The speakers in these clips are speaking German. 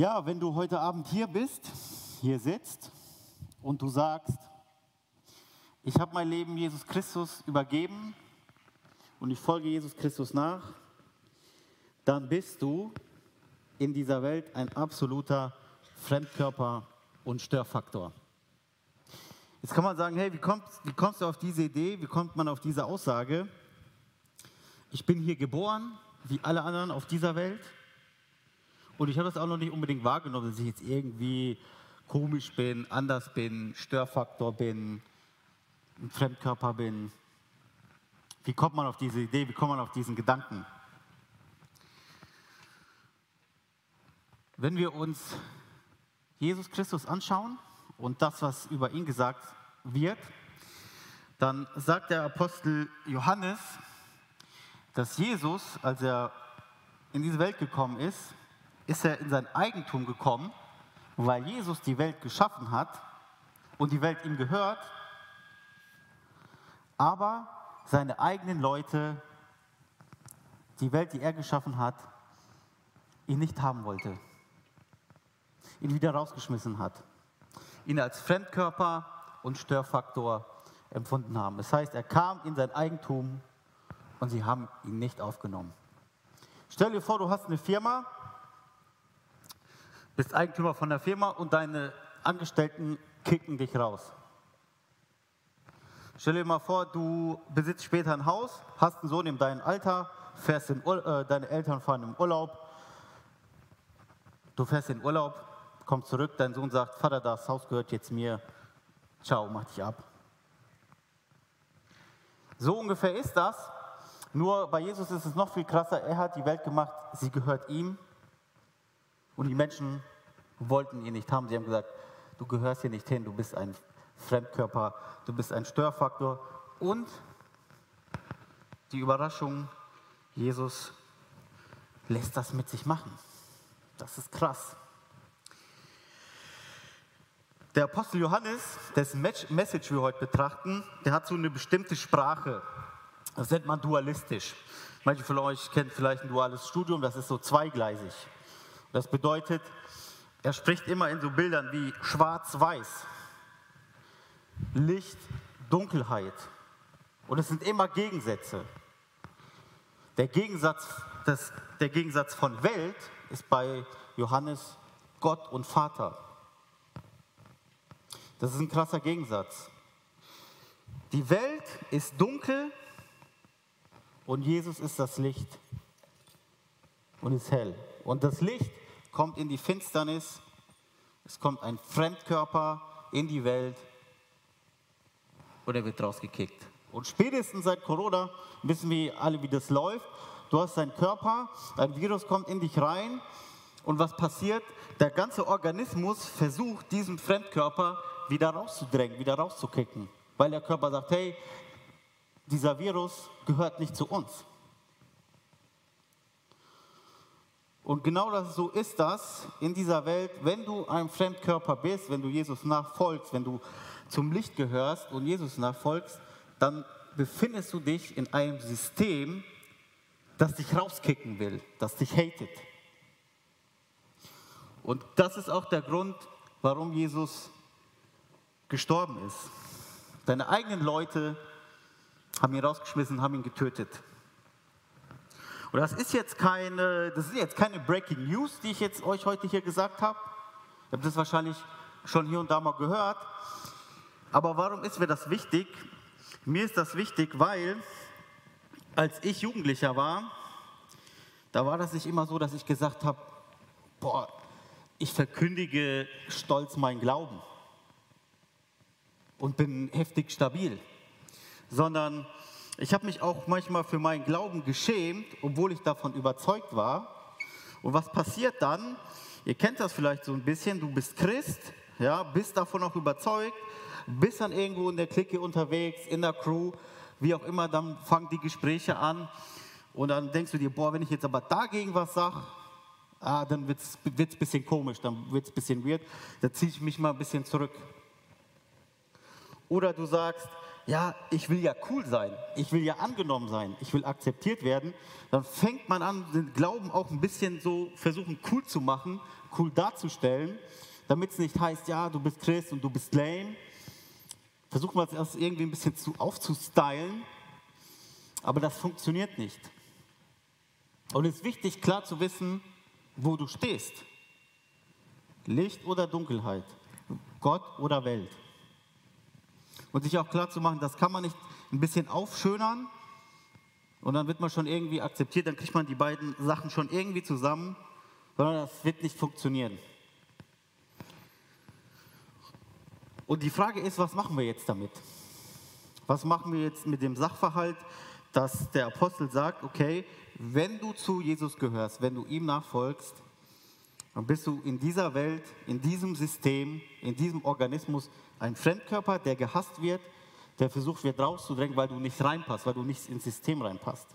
Ja, wenn du heute Abend hier bist, hier sitzt und du sagst, ich habe mein Leben Jesus Christus übergeben und ich folge Jesus Christus nach, dann bist du in dieser Welt ein absoluter Fremdkörper und Störfaktor. Jetzt kann man sagen, hey, wie kommst, wie kommst du auf diese Idee, wie kommt man auf diese Aussage? Ich bin hier geboren, wie alle anderen auf dieser Welt. Und ich habe das auch noch nicht unbedingt wahrgenommen, dass ich jetzt irgendwie komisch bin, anders bin, Störfaktor bin, ein Fremdkörper bin. Wie kommt man auf diese Idee, wie kommt man auf diesen Gedanken? Wenn wir uns Jesus Christus anschauen und das, was über ihn gesagt wird, dann sagt der Apostel Johannes, dass Jesus, als er in diese Welt gekommen ist, ist er in sein Eigentum gekommen, weil Jesus die Welt geschaffen hat und die Welt ihm gehört, aber seine eigenen Leute, die Welt, die er geschaffen hat, ihn nicht haben wollte, ihn wieder rausgeschmissen hat, ihn als Fremdkörper und Störfaktor empfunden haben. Das heißt, er kam in sein Eigentum und sie haben ihn nicht aufgenommen. Stell dir vor, du hast eine Firma, bist Eigentümer von der Firma und deine Angestellten kicken dich raus. Stell dir mal vor, du besitzt später ein Haus, hast einen Sohn in deinem Alter, fährst in äh, deine Eltern fahren im Urlaub, du fährst in Urlaub, kommst zurück, dein Sohn sagt, Vater, das Haus gehört jetzt mir, ciao, mach dich ab. So ungefähr ist das, nur bei Jesus ist es noch viel krasser. Er hat die Welt gemacht, sie gehört ihm. Und die Menschen wollten ihn nicht haben. Sie haben gesagt, du gehörst hier nicht hin, du bist ein Fremdkörper, du bist ein Störfaktor. Und die Überraschung, Jesus lässt das mit sich machen. Das ist krass. Der Apostel Johannes, dessen Message wir heute betrachten, der hat so eine bestimmte Sprache. Das nennt man dualistisch. Manche von euch kennen vielleicht ein duales Studium, das ist so zweigleisig. Das bedeutet, er spricht immer in so Bildern wie schwarz-weiß, Licht, Dunkelheit. Und es sind immer Gegensätze. Der Gegensatz, das, der Gegensatz von Welt ist bei Johannes Gott und Vater. Das ist ein krasser Gegensatz. Die Welt ist dunkel und Jesus ist das Licht und ist hell. Und das Licht kommt in die Finsternis, es kommt ein Fremdkörper in die Welt und er wird rausgekickt. Und spätestens seit Corona wissen wir alle, wie das läuft. Du hast deinen Körper, ein Virus kommt in dich rein und was passiert? Der ganze Organismus versucht, diesen Fremdkörper wieder rauszudrängen, wieder rauszukicken. Weil der Körper sagt, hey, dieser Virus gehört nicht zu uns. Und genau das so ist das in dieser Welt, wenn du ein Fremdkörper bist, wenn du Jesus nachfolgst, wenn du zum Licht gehörst und Jesus nachfolgst, dann befindest du dich in einem System, das dich rauskicken will, das dich hatet. Und das ist auch der Grund, warum Jesus gestorben ist. Deine eigenen Leute haben ihn rausgeschmissen, haben ihn getötet. Und das ist jetzt keine, das sind jetzt keine Breaking News, die ich jetzt euch heute hier gesagt habe. Ihr habt das wahrscheinlich schon hier und da mal gehört. Aber warum ist mir das wichtig? Mir ist das wichtig, weil als ich Jugendlicher war, da war das nicht immer so, dass ich gesagt habe, boah, ich verkündige stolz meinen Glauben und bin heftig stabil sondern ich habe mich auch manchmal für meinen Glauben geschämt, obwohl ich davon überzeugt war. Und was passiert dann? Ihr kennt das vielleicht so ein bisschen, du bist Christ, ja, bist davon auch überzeugt, bist dann irgendwo in der Clique unterwegs, in der Crew, wie auch immer, dann fangen die Gespräche an und dann denkst du dir, boah, wenn ich jetzt aber dagegen was sage, ah, dann wird es ein bisschen komisch, dann wird es ein bisschen weird, da ziehe ich mich mal ein bisschen zurück. Oder du sagst, ja, ich will ja cool sein, ich will ja angenommen sein, ich will akzeptiert werden, dann fängt man an, den Glauben auch ein bisschen so versuchen cool zu machen, cool darzustellen, damit es nicht heißt, ja, du bist Christ und du bist lame. Versuchen wir es irgendwie ein bisschen zu, aufzustylen, aber das funktioniert nicht. Und es ist wichtig, klar zu wissen, wo du stehst. Licht oder Dunkelheit, Gott oder Welt. Und sich auch klar zu machen, das kann man nicht ein bisschen aufschönern und dann wird man schon irgendwie akzeptiert, dann kriegt man die beiden Sachen schon irgendwie zusammen, sondern das wird nicht funktionieren. Und die Frage ist, was machen wir jetzt damit? Was machen wir jetzt mit dem Sachverhalt, dass der Apostel sagt, okay, wenn du zu Jesus gehörst, wenn du ihm nachfolgst, dann bist du in dieser Welt, in diesem System, in diesem Organismus ein Fremdkörper, der gehasst wird, der versucht wird rauszudrängen, weil du nicht reinpasst, weil du nicht ins System reinpasst.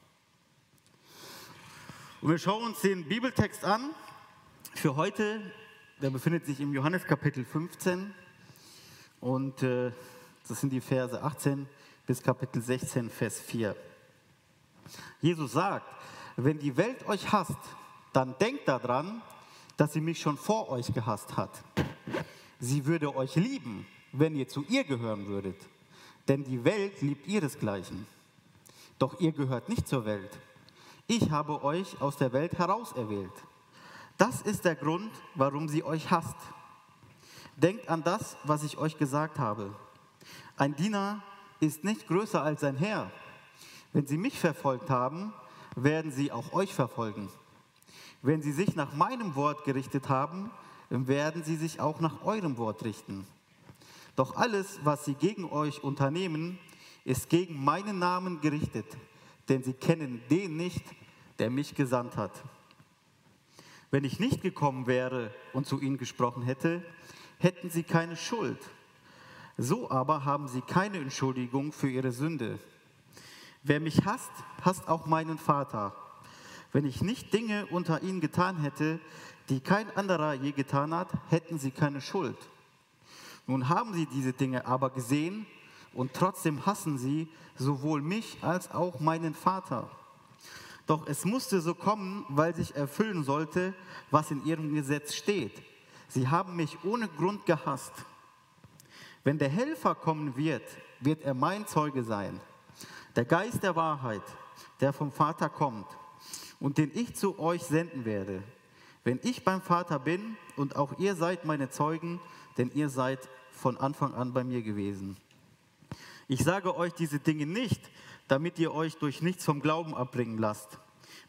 Und wir schauen uns den Bibeltext an für heute. Der befindet sich im Johannes Kapitel 15 und äh, das sind die Verse 18 bis Kapitel 16, Vers 4. Jesus sagt, wenn die Welt euch hasst, dann denkt daran, dass sie mich schon vor euch gehasst hat. Sie würde euch lieben, wenn ihr zu ihr gehören würdet, denn die Welt liebt ihresgleichen. Doch ihr gehört nicht zur Welt. Ich habe euch aus der Welt herauserwählt. Das ist der Grund, warum sie euch hasst. Denkt an das, was ich euch gesagt habe. Ein Diener ist nicht größer als sein Herr. Wenn sie mich verfolgt haben, werden sie auch euch verfolgen. Wenn sie sich nach meinem Wort gerichtet haben, werden sie sich auch nach eurem Wort richten. Doch alles, was sie gegen euch unternehmen, ist gegen meinen Namen gerichtet, denn sie kennen den nicht, der mich gesandt hat. Wenn ich nicht gekommen wäre und zu ihnen gesprochen hätte, hätten sie keine Schuld. So aber haben sie keine Entschuldigung für ihre Sünde. Wer mich hasst, hasst auch meinen Vater. Wenn ich nicht Dinge unter ihnen getan hätte, die kein anderer je getan hat, hätten sie keine Schuld. Nun haben sie diese Dinge aber gesehen und trotzdem hassen sie sowohl mich als auch meinen Vater. Doch es musste so kommen, weil sich erfüllen sollte, was in ihrem Gesetz steht. Sie haben mich ohne Grund gehasst. Wenn der Helfer kommen wird, wird er mein Zeuge sein. Der Geist der Wahrheit, der vom Vater kommt und den ich zu euch senden werde. Wenn ich beim Vater bin und auch ihr seid meine Zeugen, denn ihr seid von Anfang an bei mir gewesen. Ich sage euch diese Dinge nicht, damit ihr euch durch nichts vom Glauben abbringen lasst.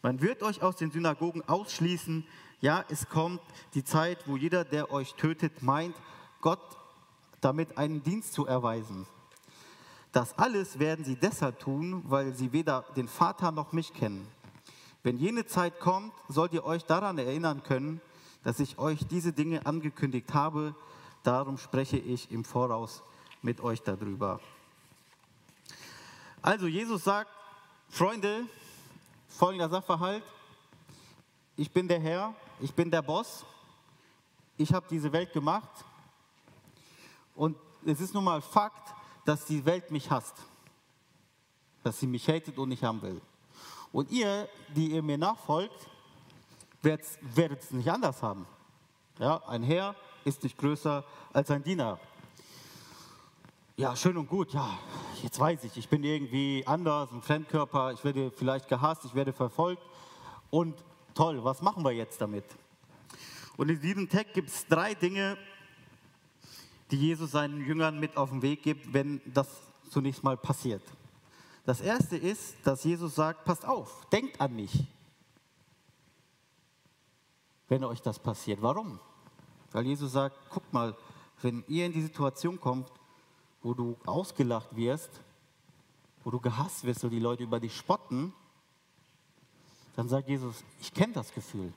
Man wird euch aus den Synagogen ausschließen. Ja, es kommt die Zeit, wo jeder, der euch tötet, meint, Gott damit einen Dienst zu erweisen. Das alles werden sie deshalb tun, weil sie weder den Vater noch mich kennen. Wenn jene Zeit kommt, sollt ihr euch daran erinnern können, dass ich euch diese Dinge angekündigt habe. Darum spreche ich im Voraus mit euch darüber. Also Jesus sagt, Freunde, folgender Sachverhalt, ich bin der Herr, ich bin der Boss, ich habe diese Welt gemacht und es ist nun mal Fakt, dass die Welt mich hasst, dass sie mich hatet und nicht haben will. Und ihr, die ihr mir nachfolgt, werdet es nicht anders haben. Ja, ein Herr ist nicht größer als ein Diener. Ja, schön und gut, ja, jetzt weiß ich, ich bin irgendwie anders, ein Fremdkörper, ich werde vielleicht gehasst, ich werde verfolgt. Und toll, was machen wir jetzt damit? Und in diesem Text gibt es drei Dinge, die Jesus seinen Jüngern mit auf den Weg gibt, wenn das zunächst mal passiert. Das erste ist, dass Jesus sagt, passt auf, denkt an mich, wenn euch das passiert. Warum? Weil Jesus sagt, guckt mal, wenn ihr in die Situation kommt, wo du ausgelacht wirst, wo du gehasst wirst, wo die Leute über dich spotten, dann sagt Jesus, ich kenne das Gefühl.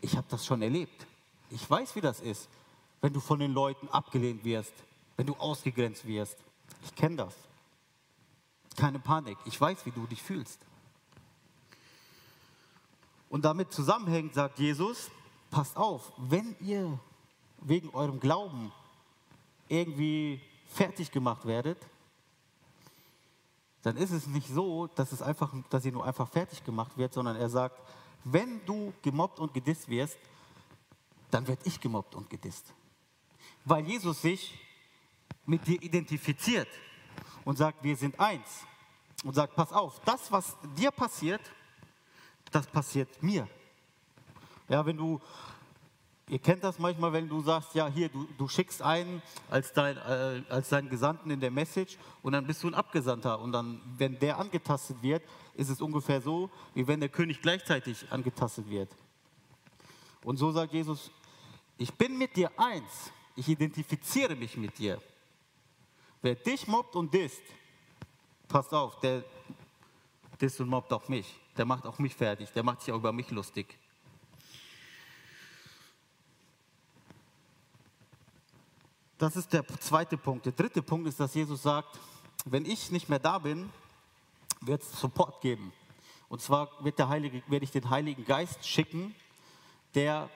Ich habe das schon erlebt. Ich weiß, wie das ist, wenn du von den Leuten abgelehnt wirst, wenn du ausgegrenzt wirst. Ich kenne das. Keine Panik. Ich weiß, wie du dich fühlst. Und damit zusammenhängt, sagt Jesus, passt auf, wenn ihr wegen eurem Glauben irgendwie fertig gemacht werdet, dann ist es nicht so, dass, es einfach, dass ihr nur einfach fertig gemacht wird, sondern er sagt, wenn du gemobbt und gedisst wirst, dann werde ich gemobbt und gedisst. Weil Jesus sich mit dir identifiziert und sagt, wir sind eins. Und sagt, pass auf, das, was dir passiert, das passiert mir. Ja, wenn du, ihr kennt das manchmal, wenn du sagst, ja, hier, du, du schickst einen als, dein, äh, als deinen Gesandten in der Message und dann bist du ein Abgesandter. Und dann, wenn der angetastet wird, ist es ungefähr so, wie wenn der König gleichzeitig angetastet wird. Und so sagt Jesus, ich bin mit dir eins, ich identifiziere mich mit dir. Wer dich mobbt und disst, passt auf, der disst und mobbt auch mich. Der macht auch mich fertig, der macht sich auch über mich lustig. Das ist der zweite Punkt. Der dritte Punkt ist, dass Jesus sagt, wenn ich nicht mehr da bin, wird es Support geben. Und zwar wird der Heilige, werde ich den Heiligen Geist schicken, der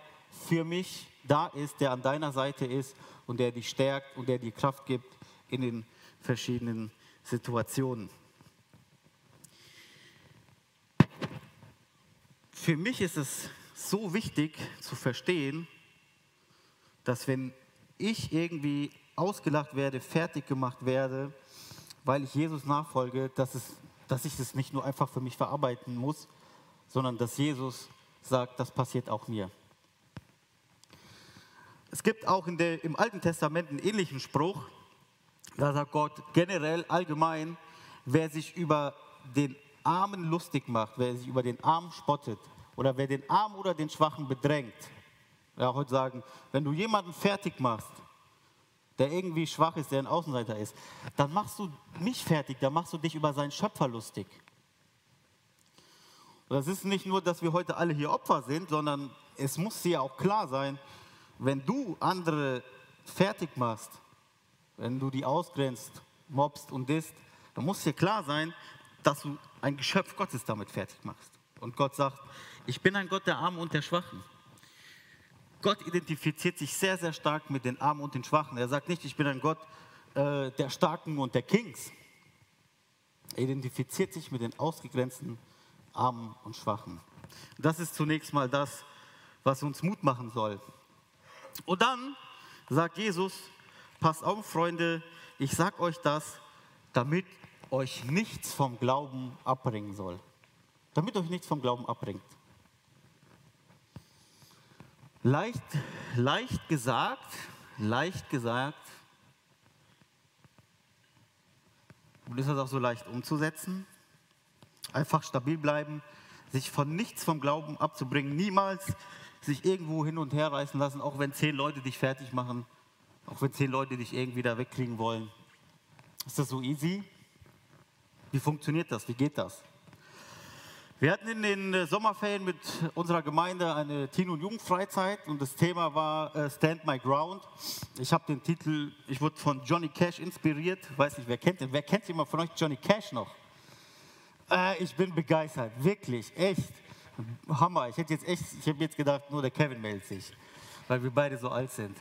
für mich da ist, der an deiner Seite ist und der dich stärkt und der dir Kraft gibt in den verschiedenen Situationen. Für mich ist es so wichtig zu verstehen, dass wenn ich irgendwie ausgelacht werde, fertig gemacht werde, weil ich Jesus nachfolge, dass, es, dass ich das nicht nur einfach für mich verarbeiten muss, sondern dass Jesus sagt, das passiert auch mir. Es gibt auch der, im Alten Testament einen ähnlichen Spruch, da sagt Gott generell, allgemein, wer sich über den Armen lustig macht, wer sich über den Armen spottet oder wer den Armen oder den Schwachen bedrängt. Ja, heute sagen, wenn du jemanden fertig machst, der irgendwie schwach ist, der ein Außenseiter ist, dann machst du mich fertig, dann machst du dich über seinen Schöpfer lustig. Und das ist nicht nur, dass wir heute alle hier Opfer sind, sondern es muss dir auch klar sein, wenn du andere fertig machst, wenn du die ausgrenzt, mobst und disst, dann muss dir klar sein, dass du ein Geschöpf Gottes damit fertig machst. Und Gott sagt, ich bin ein Gott der Armen und der Schwachen. Gott identifiziert sich sehr, sehr stark mit den Armen und den Schwachen. Er sagt nicht, ich bin ein Gott äh, der Starken und der Kings. Er identifiziert sich mit den ausgegrenzten Armen und Schwachen. Das ist zunächst mal das, was uns Mut machen soll. Und dann sagt Jesus, passt auf, Freunde, ich sage euch das, damit euch nichts vom Glauben abbringen soll. Damit euch nichts vom Glauben abbringt. Leicht, leicht gesagt, leicht gesagt. Und ist das auch so leicht umzusetzen? Einfach stabil bleiben, sich von nichts vom Glauben abzubringen, niemals sich irgendwo hin und her reißen lassen, auch wenn zehn Leute dich fertig machen, auch wenn zehn Leute dich irgendwie da wegkriegen wollen. Ist das so easy? Wie funktioniert das? Wie geht das? Wir hatten in den äh, Sommerferien mit unserer Gemeinde eine Teen- und Jugendfreizeit und das Thema war äh, Stand My Ground. Ich habe den Titel, ich wurde von Johnny Cash inspiriert. Weiß nicht, wer kennt den? Wer kennt jemand von euch Johnny Cash noch? Äh, ich bin begeistert, wirklich, echt. Hammer. Ich hätte jetzt echt, ich habe jetzt gedacht, nur der Kevin meldet sich, weil wir beide so alt sind.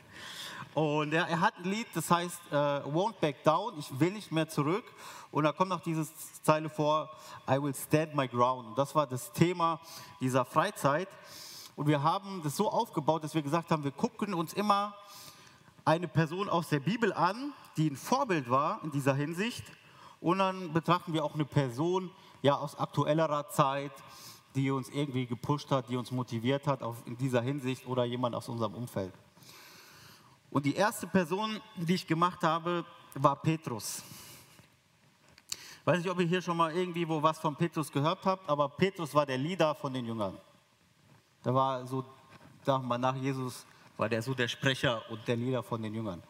Und er, er hat ein Lied, das heißt uh, Won't Back Down, ich will nicht mehr zurück. Und da kommt noch diese Zeile vor, I will stand my ground. Und das war das Thema dieser Freizeit. Und wir haben das so aufgebaut, dass wir gesagt haben, wir gucken uns immer eine Person aus der Bibel an, die ein Vorbild war in dieser Hinsicht. Und dann betrachten wir auch eine Person ja, aus aktuellerer Zeit, die uns irgendwie gepusht hat, die uns motiviert hat auf, in dieser Hinsicht oder jemand aus unserem Umfeld. Und die erste Person, die ich gemacht habe, war Petrus. Weiß nicht, ob ihr hier schon mal irgendwie wo was von Petrus gehört habt, aber Petrus war der Leader von den Jüngern. Der war so, wir mal, nach Jesus war der so der Sprecher und der Leader von den Jüngern.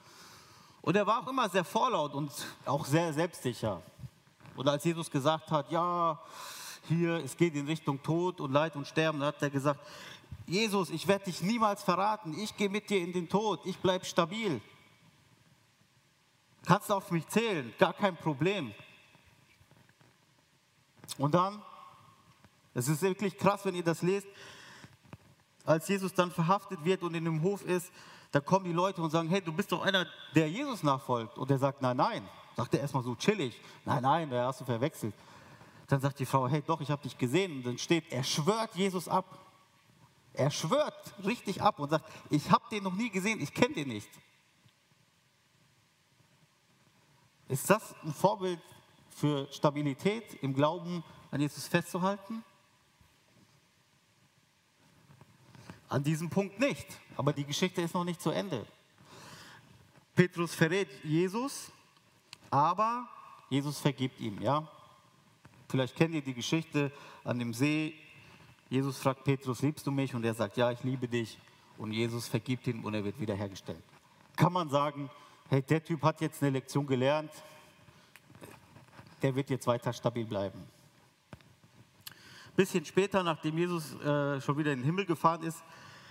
Und er war auch immer sehr vorlaut und auch sehr selbstsicher. Und als Jesus gesagt hat, ja, hier, es geht in Richtung Tod und Leid und Sterben. Da hat er gesagt, Jesus, ich werde dich niemals verraten. Ich gehe mit dir in den Tod. Ich bleibe stabil. Kannst auf mich zählen, gar kein Problem. Und dann, es ist wirklich krass, wenn ihr das lest, als Jesus dann verhaftet wird und in dem Hof ist, da kommen die Leute und sagen, hey, du bist doch einer, der Jesus nachfolgt. Und er sagt, nein, nein. Sagt er erstmal so chillig, nein, nein, da hast du verwechselt. Dann sagt die Frau, hey, doch, ich habe dich gesehen. Und dann steht, er schwört Jesus ab. Er schwört richtig ab und sagt, ich habe den noch nie gesehen, ich kenne den nicht. Ist das ein Vorbild für Stabilität im Glauben an Jesus festzuhalten? An diesem Punkt nicht, aber die Geschichte ist noch nicht zu Ende. Petrus verrät Jesus, aber Jesus vergibt ihm, ja? Vielleicht kennt ihr die Geschichte an dem See. Jesus fragt Petrus, liebst du mich? Und er sagt, ja, ich liebe dich. Und Jesus vergibt ihm und er wird wiederhergestellt. Kann man sagen, hey, der Typ hat jetzt eine Lektion gelernt, der wird jetzt weiter stabil bleiben. Ein bisschen später, nachdem Jesus äh, schon wieder in den Himmel gefahren ist,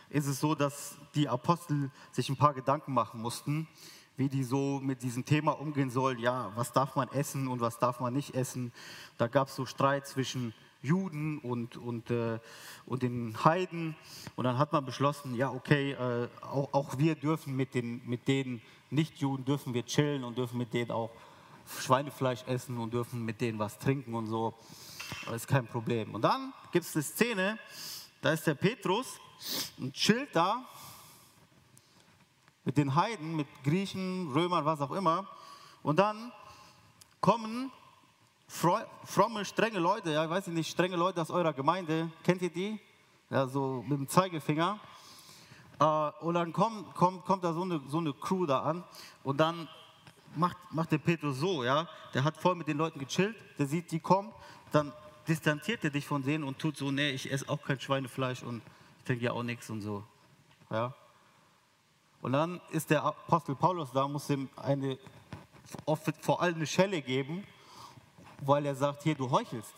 ist es so, dass die Apostel sich ein paar Gedanken machen mussten, wie die so mit diesem Thema umgehen sollen. Ja, was darf man essen und was darf man nicht essen? Da gab es so Streit zwischen Juden und, und, äh, und den Heiden. Und dann hat man beschlossen, ja, okay, äh, auch, auch, wir dürfen mit den, mit den Nicht-Juden, dürfen wir chillen und dürfen mit denen auch Schweinefleisch essen und dürfen mit denen was trinken und so. Das ist kein Problem. Und dann gibt es eine Szene, da ist der Petrus und chillt da mit den Heiden, mit Griechen, Römern, was auch immer. Und dann kommen fromme, strenge Leute, ja, weiß ich nicht, strenge Leute aus eurer Gemeinde, kennt ihr die? Ja, so mit dem Zeigefinger. Äh, und dann kommt, kommt, kommt da so eine, so eine Crew da an und dann macht, macht der Petrus so, ja, der hat voll mit den Leuten gechillt, der sieht, die kommen, dann distanziert er dich von denen und tut so, nee, ich esse auch kein Schweinefleisch und ich trinke ja auch nichts und so. Ja. Und dann ist der Apostel Paulus da, muss ihm eine, vor allem eine Schelle geben, weil er sagt, hier, du heuchelst.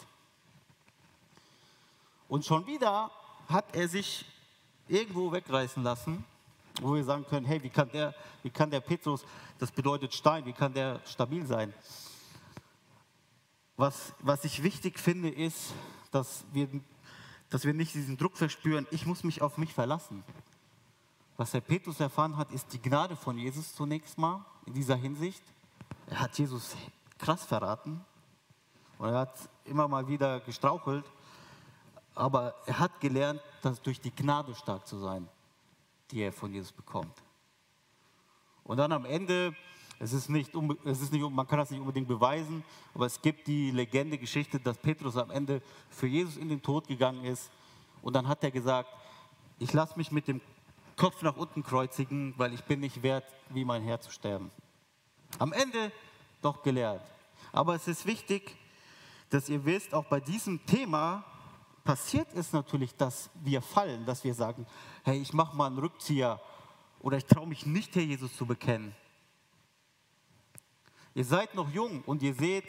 Und schon wieder hat er sich irgendwo wegreißen lassen, wo wir sagen können, hey, wie kann der, wie kann der Petrus, das bedeutet Stein, wie kann der stabil sein? Was, was ich wichtig finde, ist, dass wir, dass wir nicht diesen Druck verspüren, ich muss mich auf mich verlassen. Was der Petrus erfahren hat, ist die Gnade von Jesus zunächst mal in dieser Hinsicht. Er hat Jesus krass verraten und er hat immer mal wieder gestrauchelt, aber er hat gelernt, dass durch die Gnade stark zu sein, die er von Jesus bekommt. Und dann am Ende, es ist nicht, es ist nicht, man kann das nicht unbedingt beweisen, aber es gibt die Legende, Geschichte, dass Petrus am Ende für Jesus in den Tod gegangen ist und dann hat er gesagt, ich lasse mich mit dem Kopf nach unten kreuzigen, weil ich bin nicht wert, wie mein Herr zu sterben. Am Ende doch gelehrt. Aber es ist wichtig, dass ihr wisst, auch bei diesem Thema passiert es natürlich, dass wir fallen, dass wir sagen, hey, ich mache mal einen Rückzieher oder ich traue mich nicht, Herr Jesus zu bekennen. Ihr seid noch jung und ihr seht,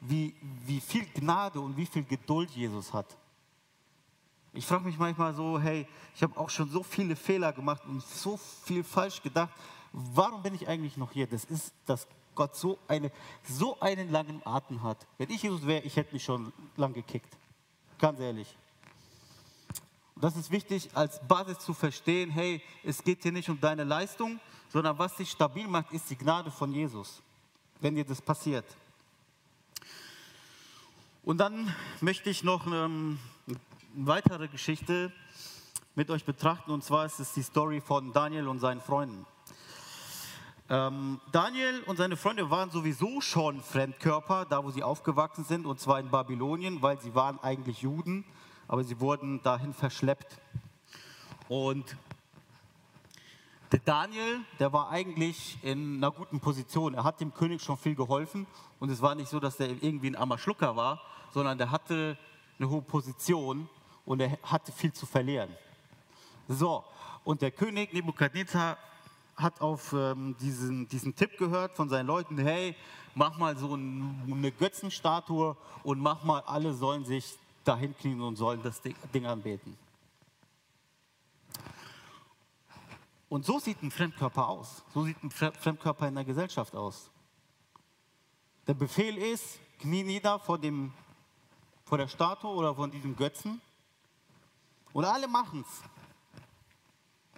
wie, wie viel Gnade und wie viel Geduld Jesus hat. Ich frage mich manchmal so, hey, ich habe auch schon so viele Fehler gemacht und so viel falsch gedacht. Warum bin ich eigentlich noch hier? Das ist, dass Gott so, eine, so einen langen Atem hat. Wenn ich Jesus wäre, ich hätte mich schon lang gekickt. Ganz ehrlich. Das ist wichtig als Basis zu verstehen, hey, es geht hier nicht um deine Leistung, sondern was dich stabil macht, ist die Gnade von Jesus, wenn dir das passiert. Und dann möchte ich noch ähm, weitere Geschichte mit euch betrachten. Und zwar ist es die Story von Daniel und seinen Freunden. Ähm, Daniel und seine Freunde waren sowieso schon Fremdkörper, da wo sie aufgewachsen sind, und zwar in Babylonien, weil sie waren eigentlich Juden, aber sie wurden dahin verschleppt. Und der Daniel, der war eigentlich in einer guten Position. Er hat dem König schon viel geholfen und es war nicht so, dass er irgendwie ein armer Schlucker war, sondern der hatte eine hohe Position und er hatte viel zu verlieren. So, und der König Nebukadnezar hat auf ähm, diesen, diesen Tipp gehört von seinen Leuten, hey, mach mal so ein, eine Götzenstatue und mach mal, alle sollen sich dahin knien und sollen das Ding, Ding anbeten. Und so sieht ein Fremdkörper aus. So sieht ein Fremdkörper in der Gesellschaft aus. Der Befehl ist, knie nieder vor, dem, vor der Statue oder von diesem Götzen und alle machen es.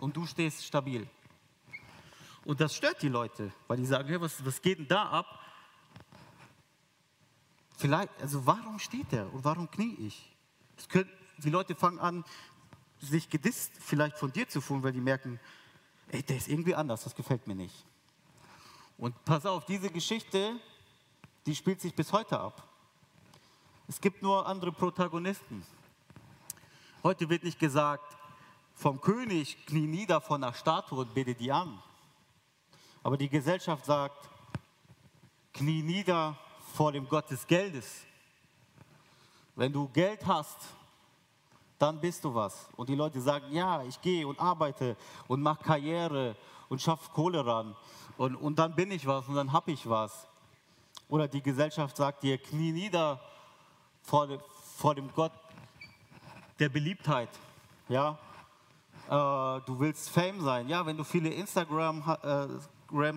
und du stehst stabil. Und das stört die Leute, weil die sagen, hey, was, was geht denn da ab? Vielleicht, also warum steht der und warum knie ich? Können, die Leute fangen an, sich gedisst vielleicht von dir zu fühlen, weil die merken, ey, der ist irgendwie anders, das gefällt mir nicht. Und pass auf, diese Geschichte, die spielt sich bis heute ab. Es gibt nur andere Protagonisten. Heute wird nicht gesagt, vom König knie nieder von der Statue und bete die an. Aber die Gesellschaft sagt, knie nieder vor dem Gott des Geldes. Wenn du Geld hast, dann bist du was. Und die Leute sagen, ja, ich gehe und arbeite und mache Karriere und schaffe Kohle ran. Und, und dann bin ich was und dann habe ich was. Oder die Gesellschaft sagt dir, knie nieder vor, vor dem Gott der Beliebtheit. Ja? Äh, du willst Fame sein. Ja, wenn du viele Instagram äh,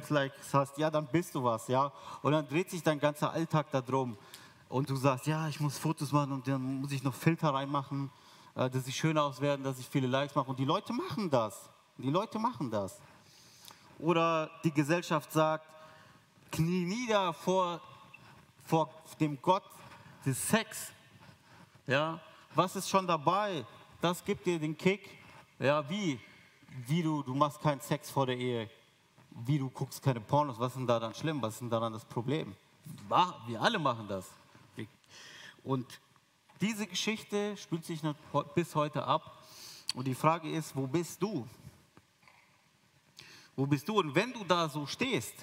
hast, ja, dann bist du was. Ja? Und dann dreht sich dein ganzer Alltag darum. Und du sagst, ja, ich muss Fotos machen und dann muss ich noch Filter reinmachen, äh, dass sie schön auswerten, dass ich viele Likes mache. Und die Leute machen das. Die Leute machen das. Oder die Gesellschaft sagt, knie nieder vor, vor dem Gott des Sex. Ja, was ist schon dabei? Das gibt dir den Kick. Ja, wie? Wie du, du machst keinen Sex vor der Ehe. Wie du guckst keine Pornos. Was ist denn daran schlimm? Was ist denn daran das Problem? Wir alle machen das. Und diese Geschichte spielt sich bis heute ab. Und die Frage ist, wo bist du? Wo bist du? Und wenn du da so stehst,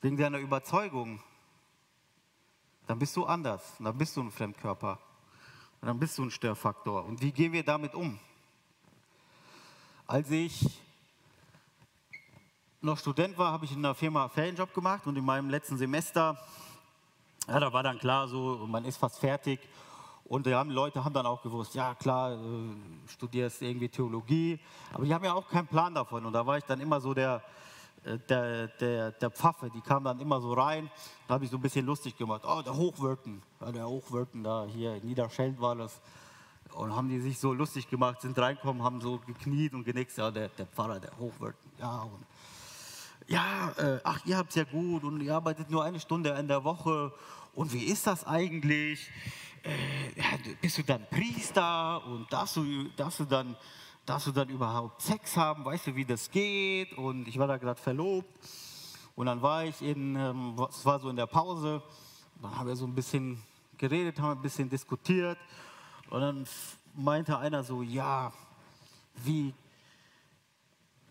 wegen deiner Überzeugung, dann bist du anders. Dann bist du ein Fremdkörper. Dann bist du ein Störfaktor. Und wie gehen wir damit um? Als ich noch Student war, habe ich in einer Firma Ferienjob gemacht und in meinem letzten Semester, ja, da war dann klar so, man ist fast fertig und die Leute haben dann auch gewusst, ja klar, äh, studierst irgendwie Theologie, aber die haben ja auch keinen Plan davon. Und da war ich dann immer so der, der, der, der Pfaffe, die kam dann immer so rein, da habe ich so ein bisschen lustig gemacht. Oh, der Hochwirken, ja, der Hochwirken da hier in Niederscheld war das. Und haben die sich so lustig gemacht, sind reingekommen, haben so gekniet und genickt, ja, der, der Pfarrer, der Hochwirken, ja. Und ja, äh, ach, ihr habt es ja gut und ihr arbeitet nur eine Stunde in der Woche. Und wie ist das eigentlich? äh, bist du dann Priester und darfst du, darfst, du dann, darfst du dann überhaupt Sex haben? Weißt du, wie das geht? Und ich war da gerade verlobt. Und dann war ich in, ähm, es war so in der Pause, dann haben wir so ein bisschen geredet, haben ein bisschen diskutiert. Und dann meinte einer so, ja, wie,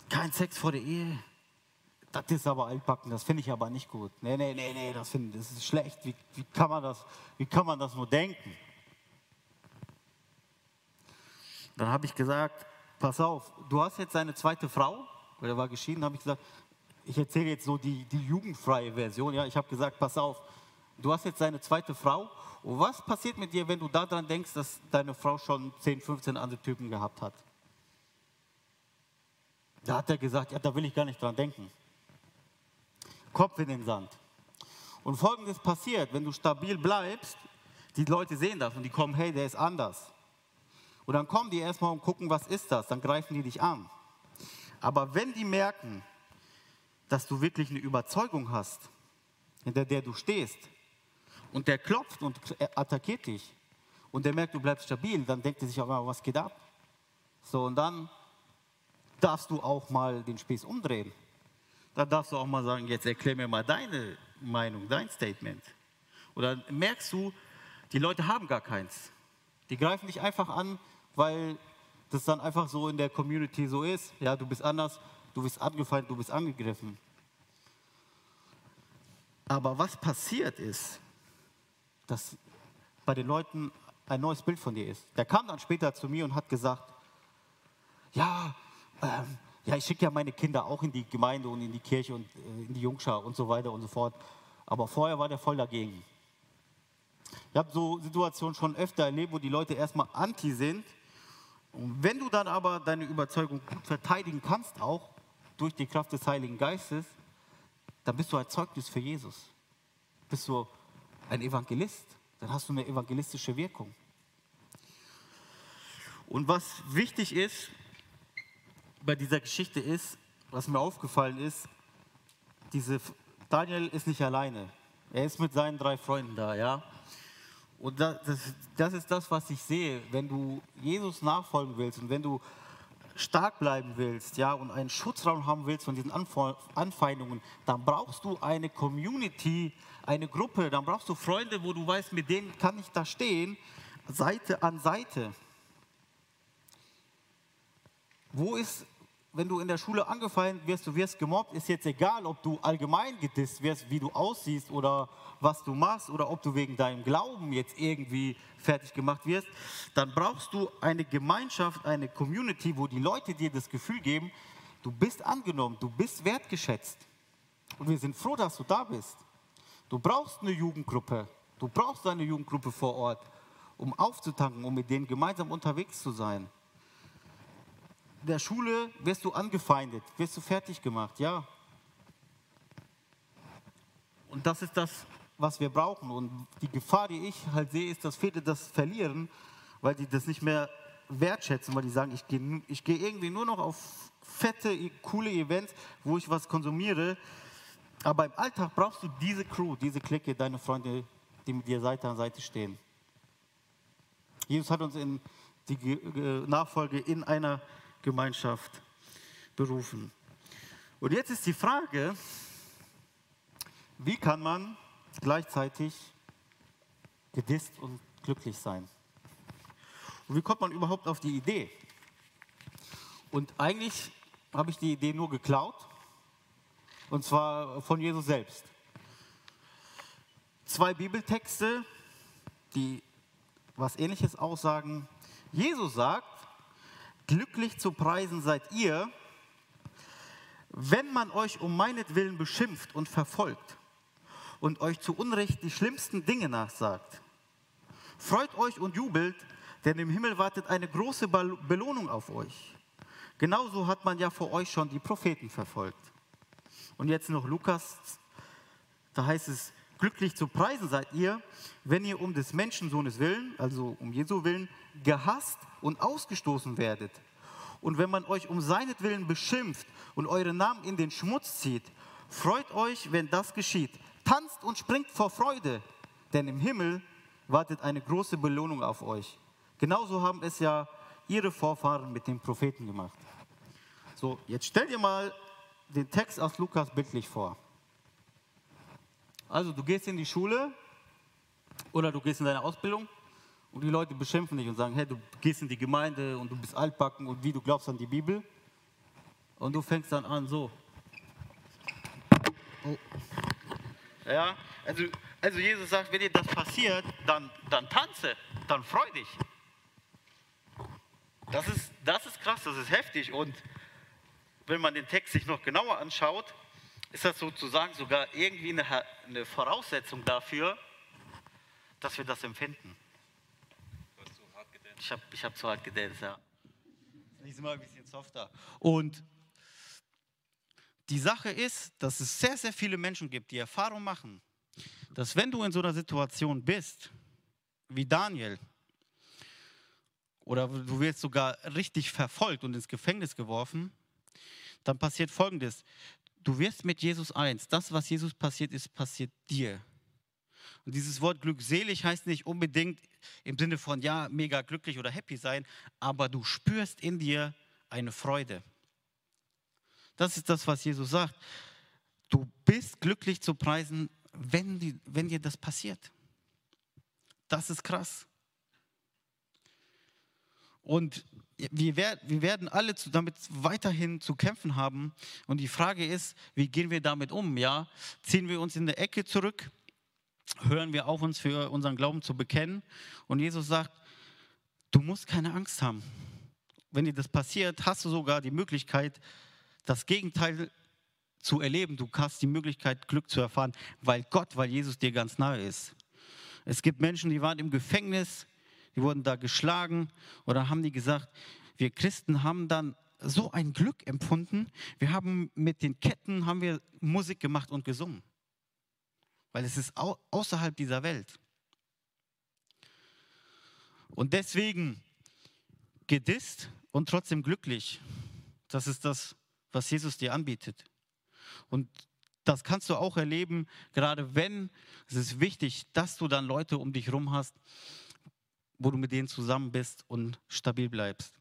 kein Sex vor der Ehe? Das ist aber altbacken, das finde ich aber nicht gut. Nee, nee, nee, nee, das, find, das ist schlecht. Wie, wie, kann man das, wie kann man das nur denken? Dann habe ich gesagt, pass auf, du hast jetzt eine zweite Frau, weil er war geschieden, habe ich gesagt, ich erzähle jetzt so die, die jugendfreie Version. Ja, ich habe gesagt, pass auf, du hast jetzt deine zweite Frau. Und was passiert mit dir, wenn du daran denkst, dass deine Frau schon 10, 15 andere Typen gehabt hat? Da hat er gesagt, ja, da will ich gar nicht dran denken. Kopf in den Sand. Und folgendes passiert, wenn du stabil bleibst, die Leute sehen das und die kommen, hey, der ist anders. Und dann kommen die erstmal und gucken, was ist das, dann greifen die dich an. Aber wenn die merken, dass du wirklich eine Überzeugung hast, hinter der du stehst, und der klopft und attackiert dich, und der merkt, du bleibst stabil, dann denkt er sich auch mal, was geht ab? So, und dann darfst du auch mal den Spieß umdrehen. Da darfst du auch mal sagen, jetzt erklär mir mal deine Meinung, dein Statement. Oder merkst du, die Leute haben gar keins. Die greifen dich einfach an, weil das dann einfach so in der Community so ist. Ja, du bist anders, du bist angefeindet, du bist angegriffen. Aber was passiert ist, dass bei den Leuten ein neues Bild von dir ist. Der kam dann später zu mir und hat gesagt, ja, ähm, ja, ich schicke ja meine Kinder auch in die Gemeinde und in die Kirche und äh, in die Jungschar und so weiter und so fort. Aber vorher war der voll dagegen. Ich habe so Situationen schon öfter erlebt, wo die Leute erstmal anti sind. Und wenn du dann aber deine Überzeugung gut verteidigen kannst, auch durch die Kraft des Heiligen Geistes, dann bist du ein Zeugnis für Jesus. Bist du ein Evangelist. Dann hast du eine evangelistische Wirkung. Und was wichtig ist bei dieser Geschichte ist, was mir aufgefallen ist, diese, Daniel ist nicht alleine. Er ist mit seinen drei Freunden da, ja. Und das, das, das ist das, was ich sehe. Wenn du Jesus nachfolgen willst und wenn du stark bleiben willst, ja, und einen Schutzraum haben willst von diesen Anfeindungen, dann brauchst du eine Community, eine Gruppe, dann brauchst du Freunde, wo du weißt, mit denen kann ich da stehen, Seite an Seite. Wo ist wenn du in der Schule angefallen wirst, du wirst gemobbt, ist jetzt egal, ob du allgemein gedisst wirst, wie du aussiehst oder was du machst oder ob du wegen deinem Glauben jetzt irgendwie fertig gemacht wirst, dann brauchst du eine Gemeinschaft, eine Community, wo die Leute dir das Gefühl geben, du bist angenommen, du bist wertgeschätzt. Und wir sind froh, dass du da bist. Du brauchst eine Jugendgruppe, du brauchst eine Jugendgruppe vor Ort, um aufzutanken, um mit denen gemeinsam unterwegs zu sein in der Schule wirst du angefeindet, wirst du fertig gemacht, ja. Und das ist das, was wir brauchen. Und die Gefahr, die ich halt sehe, ist, dass viele das verlieren, weil die das nicht mehr wertschätzen, weil die sagen, ich gehe ich geh irgendwie nur noch auf fette, coole Events, wo ich was konsumiere. Aber im Alltag brauchst du diese Crew, diese Clique, deine Freunde, die mit dir Seite an Seite stehen. Jesus hat uns in die Nachfolge in einer Gemeinschaft berufen. Und jetzt ist die Frage, wie kann man gleichzeitig gedisst und glücklich sein? Und wie kommt man überhaupt auf die Idee? Und eigentlich habe ich die Idee nur geklaut, und zwar von Jesus selbst. Zwei Bibeltexte, die was ähnliches aussagen. Jesus sagt, Glücklich zu preisen seid ihr, wenn man euch um meinetwillen beschimpft und verfolgt und euch zu Unrecht die schlimmsten Dinge nachsagt. Freut euch und jubelt, denn im Himmel wartet eine große Belohnung auf euch. Genauso hat man ja vor euch schon die Propheten verfolgt. Und jetzt noch Lukas, da heißt es, glücklich zu preisen seid ihr, wenn ihr um des Menschensohnes willen, also um Jesu willen, gehasst und ausgestoßen werdet. Und wenn man euch um seinetwillen beschimpft und eure Namen in den Schmutz zieht, freut euch, wenn das geschieht. Tanzt und springt vor Freude, denn im Himmel wartet eine große Belohnung auf euch. Genauso haben es ja ihre Vorfahren mit den Propheten gemacht. So, jetzt stell dir mal den Text aus Lukas bildlich vor. Also, du gehst in die Schule oder du gehst in deine Ausbildung und die Leute beschimpfen dich und sagen, hey, du gehst in die Gemeinde und du bist altbacken und wie du glaubst an die Bibel. Und du fängst dann an so. Oh. Ja, also, also Jesus sagt, wenn dir das passiert, dann, dann tanze, dann freu dich. Das ist, das ist krass, das ist heftig. Und wenn man den Text sich noch genauer anschaut, ist das sozusagen sogar irgendwie eine, eine Voraussetzung dafür, dass wir das empfinden. Ich habe ich hab zu hart gedatet, ja. Nächstes Mal ein bisschen softer. Und die Sache ist, dass es sehr, sehr viele Menschen gibt, die Erfahrung machen, dass wenn du in so einer Situation bist, wie Daniel, oder du wirst sogar richtig verfolgt und ins Gefängnis geworfen, dann passiert Folgendes. Du wirst mit Jesus eins. Das, was Jesus passiert ist, passiert dir. Und dieses Wort glückselig heißt nicht unbedingt im Sinne von, ja, mega glücklich oder happy sein, aber du spürst in dir eine Freude. Das ist das, was Jesus sagt. Du bist glücklich zu preisen, wenn, die, wenn dir das passiert. Das ist krass. Und wir, wir werden alle damit weiterhin zu kämpfen haben. Und die Frage ist, wie gehen wir damit um? Ja? Ziehen wir uns in der Ecke zurück hören wir auf, uns für unseren Glauben zu bekennen. Und Jesus sagt, du musst keine Angst haben. Wenn dir das passiert, hast du sogar die Möglichkeit, das Gegenteil zu erleben. Du hast die Möglichkeit, Glück zu erfahren, weil Gott, weil Jesus dir ganz nahe ist. Es gibt Menschen, die waren im Gefängnis, die wurden da geschlagen oder haben die gesagt, wir Christen haben dann so ein Glück empfunden. Wir haben mit den Ketten haben wir Musik gemacht und gesungen weil es ist au außerhalb dieser Welt. Und deswegen gedisst und trotzdem glücklich. Das ist das, was Jesus dir anbietet. Und das kannst du auch erleben, gerade wenn es ist wichtig, dass du dann Leute um dich herum hast, wo du mit denen zusammen bist und stabil bleibst.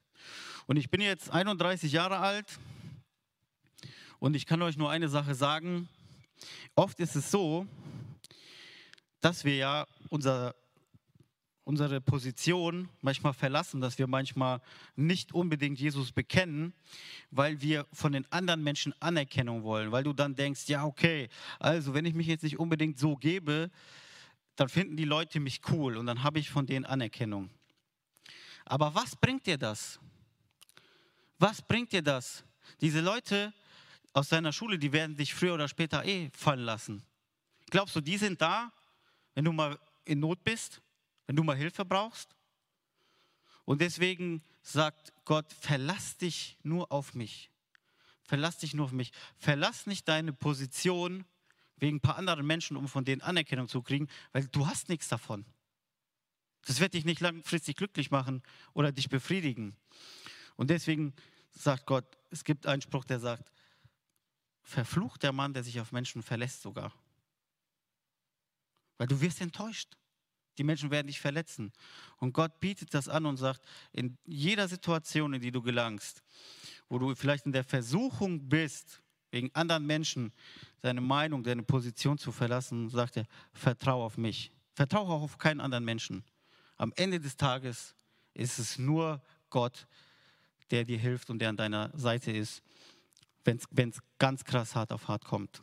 Und ich bin jetzt 31 Jahre alt und ich kann euch nur eine Sache sagen. Oft ist es so, dass wir ja unser, unsere Position manchmal verlassen, dass wir manchmal nicht unbedingt Jesus bekennen, weil wir von den anderen Menschen Anerkennung wollen, weil du dann denkst, ja, okay, also wenn ich mich jetzt nicht unbedingt so gebe, dann finden die Leute mich cool und dann habe ich von denen Anerkennung. Aber was bringt dir das? Was bringt dir das? Diese Leute aus deiner Schule, die werden dich früher oder später eh fallen lassen. Glaubst du, die sind da, wenn du mal in Not bist, wenn du mal Hilfe brauchst? Und deswegen sagt Gott, verlass dich nur auf mich. Verlass dich nur auf mich. Verlass nicht deine Position wegen ein paar anderen Menschen, um von denen Anerkennung zu kriegen, weil du hast nichts davon. Das wird dich nicht langfristig glücklich machen oder dich befriedigen. Und deswegen sagt Gott, es gibt einen Spruch, der sagt, verflucht der Mann, der sich auf Menschen verlässt sogar. Weil du wirst enttäuscht. Die Menschen werden dich verletzen. Und Gott bietet das an und sagt, in jeder Situation, in die du gelangst, wo du vielleicht in der Versuchung bist, wegen anderen Menschen seine Meinung, seine Position zu verlassen, sagt er, vertraue auf mich. Vertraue auch auf keinen anderen Menschen. Am Ende des Tages ist es nur Gott, der dir hilft und der an deiner Seite ist, wenn es ganz krass hart auf hart kommt.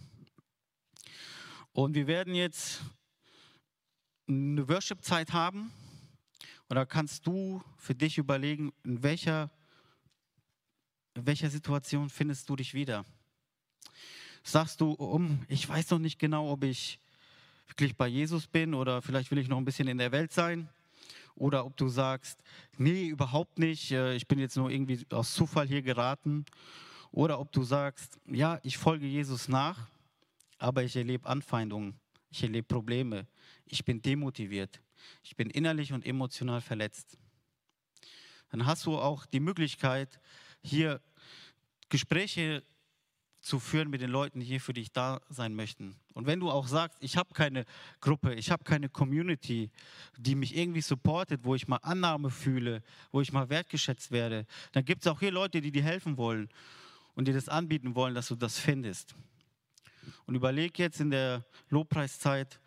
Und wir werden jetzt eine Worship-Zeit haben. Und da kannst du für dich überlegen, in welcher, in welcher Situation findest du dich wieder. Sagst du, um, ich weiß noch nicht genau, ob ich wirklich bei Jesus bin oder vielleicht will ich noch ein bisschen in der Welt sein. Oder ob du sagst, nee, überhaupt nicht, äh, ich bin jetzt nur irgendwie aus Zufall hier geraten. Oder ob du sagst, ja, ich folge Jesus nach, aber ich erlebe Anfeindungen, ich erlebe Probleme, ich bin demotiviert, ich bin innerlich und emotional verletzt. Dann hast du auch die Möglichkeit, hier Gespräche zu führen mit den Leuten, die hier für dich da sein möchten. Und wenn du auch sagst, ich habe keine Gruppe, ich habe keine Community, die mich irgendwie supportet, wo ich mal Annahme fühle, wo ich mal wertgeschätzt werde, dann gibt es auch hier Leute, die dir helfen wollen und dir das anbieten wollen, dass du das findest. Und überleg jetzt in der Lobpreiszeit,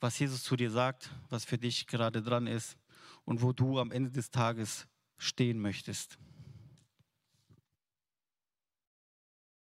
was Jesus zu dir sagt, was für dich gerade dran ist und wo du am Ende des Tages stehen möchtest.